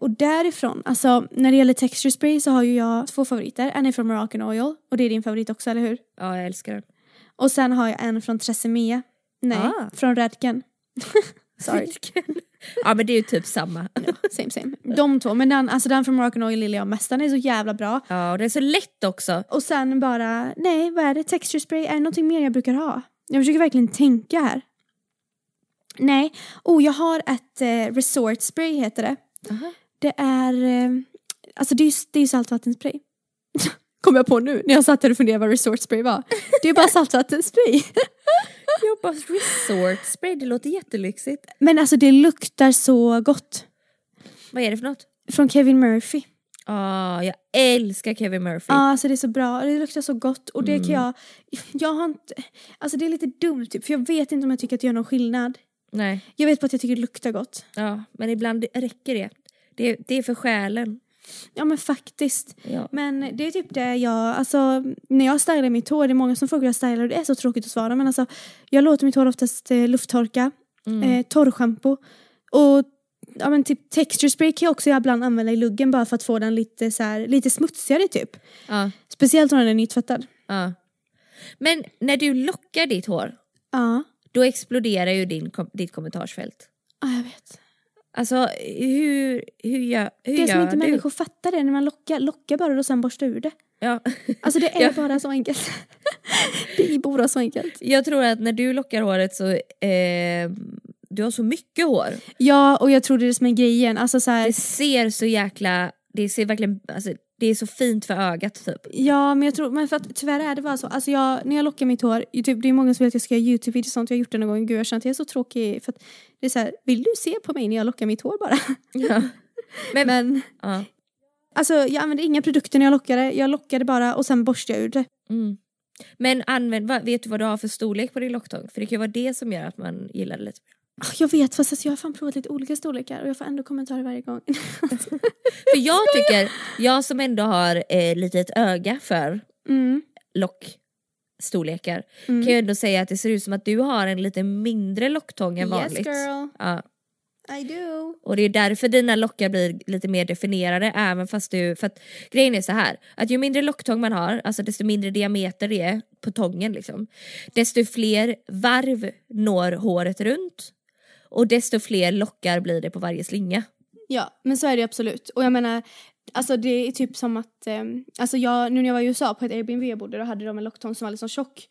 Och därifrån, alltså när det gäller texture spray så har ju jag två favoriter. En är från Moroccan Oil och det är din favorit också, eller hur? Ja, jag älskar den. Och sen har jag en från Tresemme. Nej, Ah. från Redken. Sorry. Ja men det är ju typ samma. Same same. De två, men den, alltså den från Moroccan Oil gillar jag mest. Den är så jävla bra. Ja och det är så lätt också. Och sen bara, nej vad är det? Texture spray, är det någonting mer jag brukar ha? Jag försöker verkligen tänka här. Nej, oh jag har ett eh, resort spray heter det. Aha. Det är, eh, alltså det är ju det är ju saltvattenspray. Kom jag på nu när jag satt här och funderade vad resort spray var. Det är bara saltvattenspray. Jobba resort spray, det låter jättelyxigt. Men alltså det luktar så gott. Vad är det för något? Från Kevin Murphy. Ah, jag älskar Kevin Murphy. Ja, alltså det är så bra. Det luktar så gott. Och det kan jag... Jag har inte... Alltså det är lite dumt typ, för jag vet inte om jag tycker att det gör någon skillnad. Nej, Jag vet bara att jag tycker det luktar gott. ja, men ibland räcker det. Det, det är för själen. Ja men faktiskt. Ja. Men det är typ det jag, alltså när jag stylar mitt hår, det är många som frågar hur jag stylar och det är så tråkigt att svara men alltså jag låter mitt hår oftast eh, lufttorka, Mm. eh, torrschampo och ja men typ texture spray kan jag också ibland använda i luggen bara för att få den lite så här, lite smutsigare typ. Ja, Speciellt om den är nytvättad. ja. Men när du lockar ditt hår, Ja, då exploderar ju din, ditt kommentarsfält. ja jag vet. Alltså hur, hur gör, hur Det är som inte du? människor fattar det när man lockar, lockar bara och sen borstar ur det. Ja. Alltså det är Ja. bara så enkelt. det är bara så enkelt. Jag tror att när du lockar håret så, eh, du har så mycket hår. Ja och jag tror det är det som är grejen. Alltså så här, Det ser så jäkla, det ser verkligen, alltså, det är så fint för ögat typ. Ja men jag tror, men för att tyvärr är det bara så. Alltså jag, när jag lockar mitt hår, typ, det är många som vill att jag ska göra Youtube-videos och sånt, jag har gjort det någon gång, gud jag känner att jag är så tråkig för att det är så här, vill du se på mig när jag lockar mitt hår bara? Ja. Men, Men ja. alltså jag använder inga produkter när jag lockar det, jag lockar det bara och sen borstar jag ur det. Mm. Men använd, vet du vad du har för storlek på din locktång? För det kan ju vara det som gör att man gillar det lite mer. Jag vet fast alltså, jag har fan provat lite olika storlekar och jag får ändå kommentarer varje gång. För jag tycker, jag som ändå har eh, litet öga för mm. lockstorlekar Mm. kan jag ändå säga att det ser ut som att du har en lite mindre locktång än Yes vanligt. girl, Ja. I do. Och det är därför dina lockar blir lite mer definierade även fast du, för att grejen är så här att ju mindre locktång man har, alltså desto mindre diameter det är på tången liksom, desto fler varv når håret runt och desto fler lockar blir det på varje slinga. Ja, men så är det absolut. Och jag menar, alltså det är typ som att, eh, alltså jag, nu när jag var i USA på ett Airbnb jag bodde, då hade de en locktång som var liksom tjock.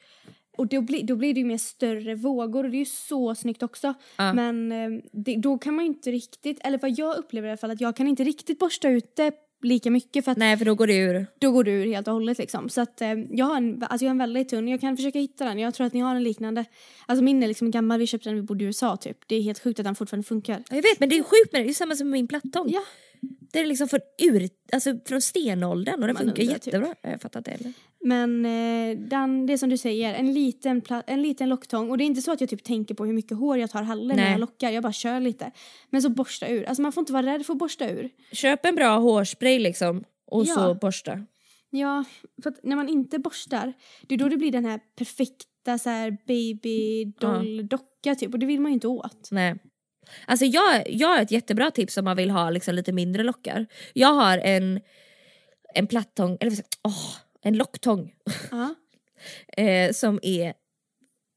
Och då, blir då blir det ju mer större vågor och det är ju så snyggt också. Ja. Men eh, det, då kan man ju inte riktigt, eller vad jag upplever i alla fall, att jag kan inte riktigt borsta ut det lika mycket för att Nej för då går det ur. då går det ur helt och hållet liksom. Så att eh, jag har en, alltså jag har en väldigt tunn, jag kan försöka hitta den. Jag tror att ni har en liknande. Alltså min är liksom gammal, vi köpte den när vi bodde i USA typ. Det är helt sjukt att den fortfarande funkar. Jag vet men det är sjukt med det, det är samma som med min plattång. Ja. Det är liksom från, ur, alltså från stenåldern och den Man funkar undrar typ. jättebra. Jag fattar inte heller. Men eh, den, det som du säger, en liten, en liten locktång. Och det är inte så att jag typ tänker på hur mycket hår jag tar heller när jag lockar. Jag bara kör lite. Men så borsta ur. Alltså man får inte vara rädd för att borsta ur. Köp en bra hårspray liksom och Ja. så borsta. Ja, för att när man inte borstar, det är då det blir den här perfekta så här baby doll docka typ. Och det vill man ju inte åt. Nej. Alltså jag, jag har ett jättebra tips om man vill ha liksom lite mindre lockar. Jag har en, en plattång, eller åh, en locktång Ja. eh, som är,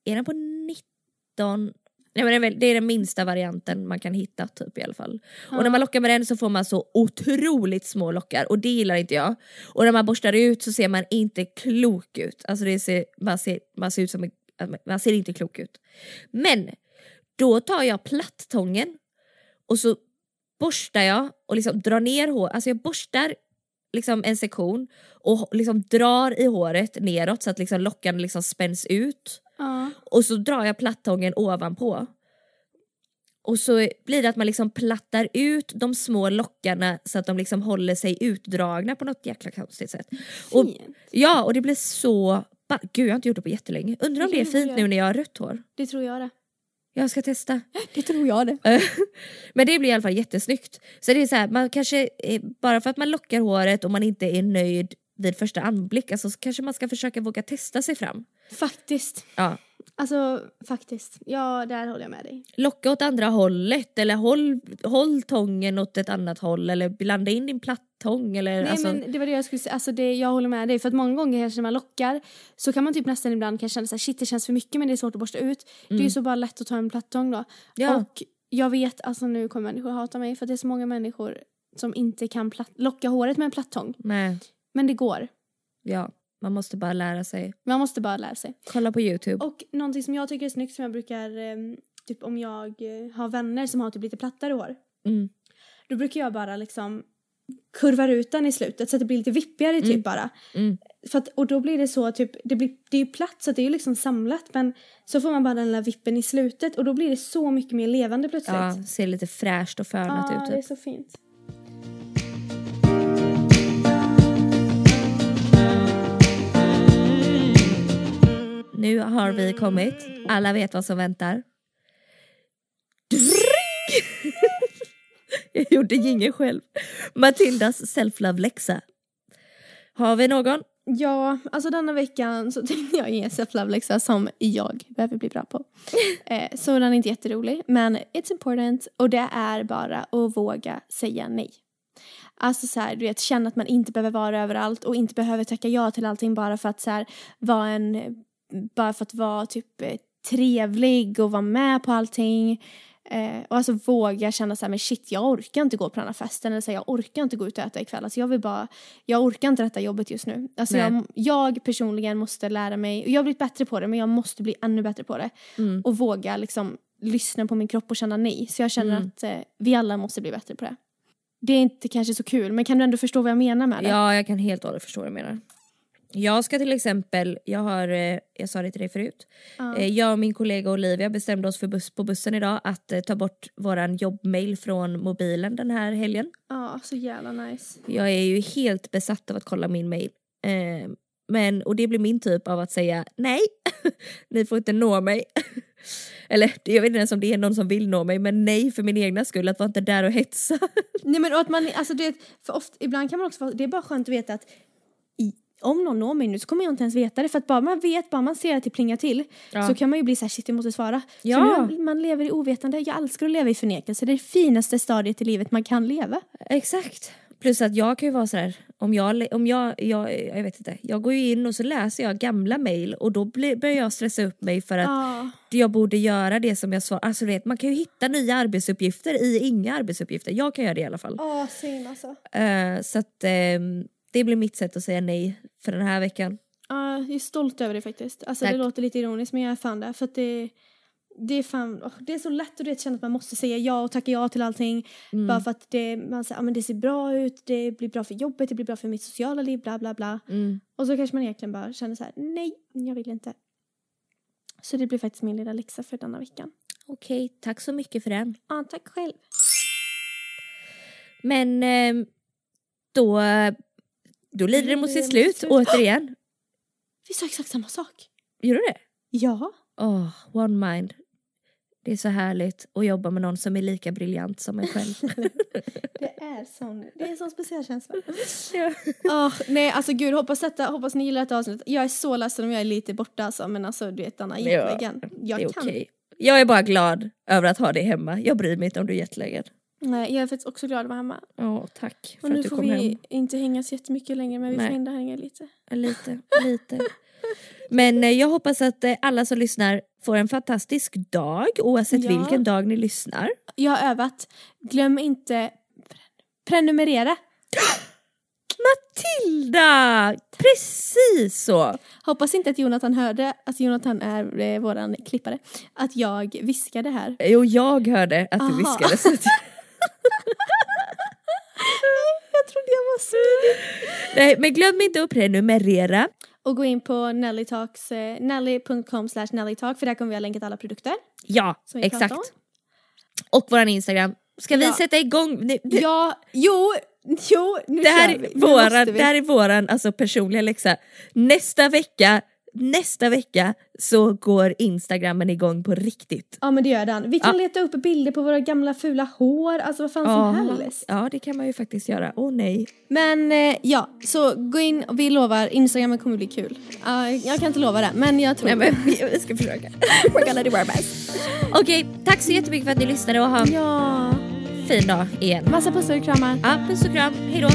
är den på 19? Nej, men det, är väl, det är den minsta varianten man kan hitta typ i alla fall. Och när man lockar med den så får man så otroligt små lockar och det gillar inte jag. Och när man borstar ut så ser man inte klok ut. Alltså det ser, man, ser, man ser ut som en, man ser inte klok ut. Men då tar jag plattången och så borstar jag och liksom drar ner hår. Alltså jag borstar liksom en sektion och liksom drar i håret neråt så att liksom lockarna liksom spänns ut. Ja. Och så drar jag plattången ovanpå. Och så blir det att man liksom plattar ut de små lockarna så att de liksom håller sig utdragna på något jäkla konstigt sätt. Och, Fint. ja, och det blir så... Gud, jag har inte gjort det på jättelänge. Undrar om Det det är fint jag nu när jag har rött hår. Det tror jag det. Jag ska testa. Det tror jag det. Men det blir i alla fall jättesnyggt. Så det är så här, man kanske, eh, bara för att man lockar håret och man inte är nöjd vid första anblick, alltså så kanske man ska försöka våga testa sig fram. Faktiskt. Ja. Alltså faktiskt, ja där håller jag med dig. Locka åt andra hållet eller håll, håll tången åt ett annat håll eller blanda in din plattång eller Nej alltså, men det var det jag skulle säga, alltså det, jag håller med dig för att många gånger kanske när man lockar så kan man typ nästan ibland kanske känna såhär shit det känns för mycket men det är svårt att borsta ut. Det är ju så bara lätt att ta en plattång då. Mm. Ja. Och jag vet, alltså nu kommer människor hata mig för att det är så många människor som inte kan locka håret med en plattång. nej, Men det går. ja, man måste bara lära sig. Man måste bara lära sig. Kolla på Youtube. Och någonting som jag tycker är snyggt som jag brukar, ehm, typ om jag eh, har vänner som har typ lite plattare hår. Mm. Då brukar jag bara liksom kurvar ut den i slutet så att det blir lite vippigare typ bara. Mm. För att, och då blir det så typ, det, blir, det är ju platt så att det är ju liksom samlat men så får man bara den lilla vippen i slutet och då blir det så mycket mer levande plötsligt. Ja, ser lite fräscht och fönat Ja, ut. det är Typ. så fint. Nu har vi kommit. Alla vet vad som väntar. Jag gjorde ingen själv. Matildas self-love-läxa. Har vi någon? Ja, alltså denna veckan så tänkte jag ge en self-love-läxa som jag behöver bli bra på. Eh, så den är inte jätterolig, men it's important och det är bara att våga säga nej. Alltså så här, du vet, känna att man inte behöver vara överallt och inte behöver tacka ja till allting bara för att så här, vara en, bara för att vara typ eh, trevlig och vara med på allting. Eh, och alltså våga känna så här, men shit jag orkar inte gå på den här festen eller så här, jag orkar inte gå ut och äta ikväll. Alltså jag vill bara, jag orkar inte detta jobbet just nu. Alltså jag, jag personligen måste lära mig, och jag har blivit bättre på det men jag måste bli ännu bättre på det. Mm. Och våga liksom lyssna på min kropp och känna nej. Så jag känner Mm. att eh, vi alla måste bli bättre på det. Det är inte kanske så kul men kan du ändå förstå vad jag menar med det? Ja, jag kan helt och hållet förstå vad du menar. Jag ska till exempel, jag har, eh, jag sa det till dig förut, Ja. Eh, jag och min kollega Olivia bestämde oss för buss, på bussen idag att eh, ta bort våran jobbmail från mobilen den här helgen. Ja, så jävla nice. Jag är ju helt besatt av att kolla min mail. Eh, men, och det blir min typ av att säga nej, ni får inte nå mig. Eller jag vet inte ens om det är någon som vill nå mig men nej för min egna skull att vara inte där och hetsa. Nej men och att man, alltså det, för ofta, ibland kan man också, det är bara skönt att veta att om någon når mig nu så kommer jag inte ens veta det för att bara man vet, bara man ser att det plingar till Ja. så kan man ju bli såhär shit jag måste svara. Ja. Så nu, man lever i ovetande, jag älskar att leva i förnekelse, det är det finaste stadiet i livet man kan leva. Exakt. Plus att jag kan ju vara sådär, om jag, om jag, jag, jag vet inte, jag går ju in och så läser jag gamla mail och då blir, börjar jag stressa upp mig för att Ja. jag borde göra det som jag svarar. Alltså du vet, man kan ju hitta nya arbetsuppgifter i inga arbetsuppgifter. Jag kan göra det i alla fall. Ja, same alltså. Eh, så att ehm, det blir mitt sätt att säga nej för den här veckan. Ja, jag är stolt över det faktiskt. Alltså Tack. det låter lite ironiskt men jag är fan det. För att det, det är fan, åh, det är så lätt att känna att man måste säga ja och tacka ja till allting. Mm. Bara för att det, man säger, ja, men det ser bra ut, det blir bra för jobbet, det blir bra för mitt sociala liv, bla bla bla. Mm. Och så kanske man egentligen bara känner så här, nej, jag vill inte. Så det blir faktiskt min lilla läxa för denna veckan. Okej, tack så mycket för den. Ja, tack själv. Men ehm, då, då lider det mot sitt slut återigen. Vi sa exakt samma sak. Gör du det? Ja. Åh, one mind. Det är så härligt att jobba med någon som är lika briljant som en själv. Det är sån, det är en sån speciell känsla. ja. Åh, nej alltså gud hoppas, detta, hoppas ni gillar detta avsnitt. Jag är så ledsen om jag är lite borta alltså men alltså du vet Anna, Ja, jetlagen. Jag det är kan. okej. Jag är bara glad över att ha dig hemma. Jag bryr mig inte om du är jetlaggad. Nej, jag är faktiskt också glad att vara hemma. Ja, tack för Och nu att du får kom vi hem. inte hänga så jättemycket längre men vi Nej. får ändå hänga lite. Lite, lite. Men eh, jag hoppas att eh, alla som lyssnar får en fantastisk dag oavsett Ja. vilken dag ni lyssnar. Jag har övat. Glöm inte prenumerera. Matilda! Precis så! Hoppas inte att Jonathan hörde, att Jonathan är eh, våran klippare, att jag viskade här. Jo, jag hörde att du Aha. viskade. Jag trodde jag var smidig. nej, men glöm inte att prenumerera. Och gå in på Nelly Talks, eh, nelly.com slash nellytalk för där kommer vi ha länkat alla produkter. Ja, exakt. Och våran Instagram. Ska vi Ja. sätta igång? Nu, det, Ja, jo, jo, nu det, här kör vi. Våran, vi. det här är våran alltså, personliga läxa. Nästa vecka nästa vecka så går instagrammen igång på riktigt. Ja men det gör den. Vi kan Ja. leta upp bilder på våra gamla fula hår, alltså vad fan som helst. ja det kan man ju faktiskt göra. Åh nej. Men eh, ja, så gå in och vi lovar, instagrammen kommer bli kul. Ja, jag kan inte lova det, men jag tror Nej men vi, ska försöka. We're gonna do our best. Okej, tack så jättemycket för att ni lyssnade och ha en Ja, fin dag igen. massa pussar och kramar. Ja, puss och kram, hejdå.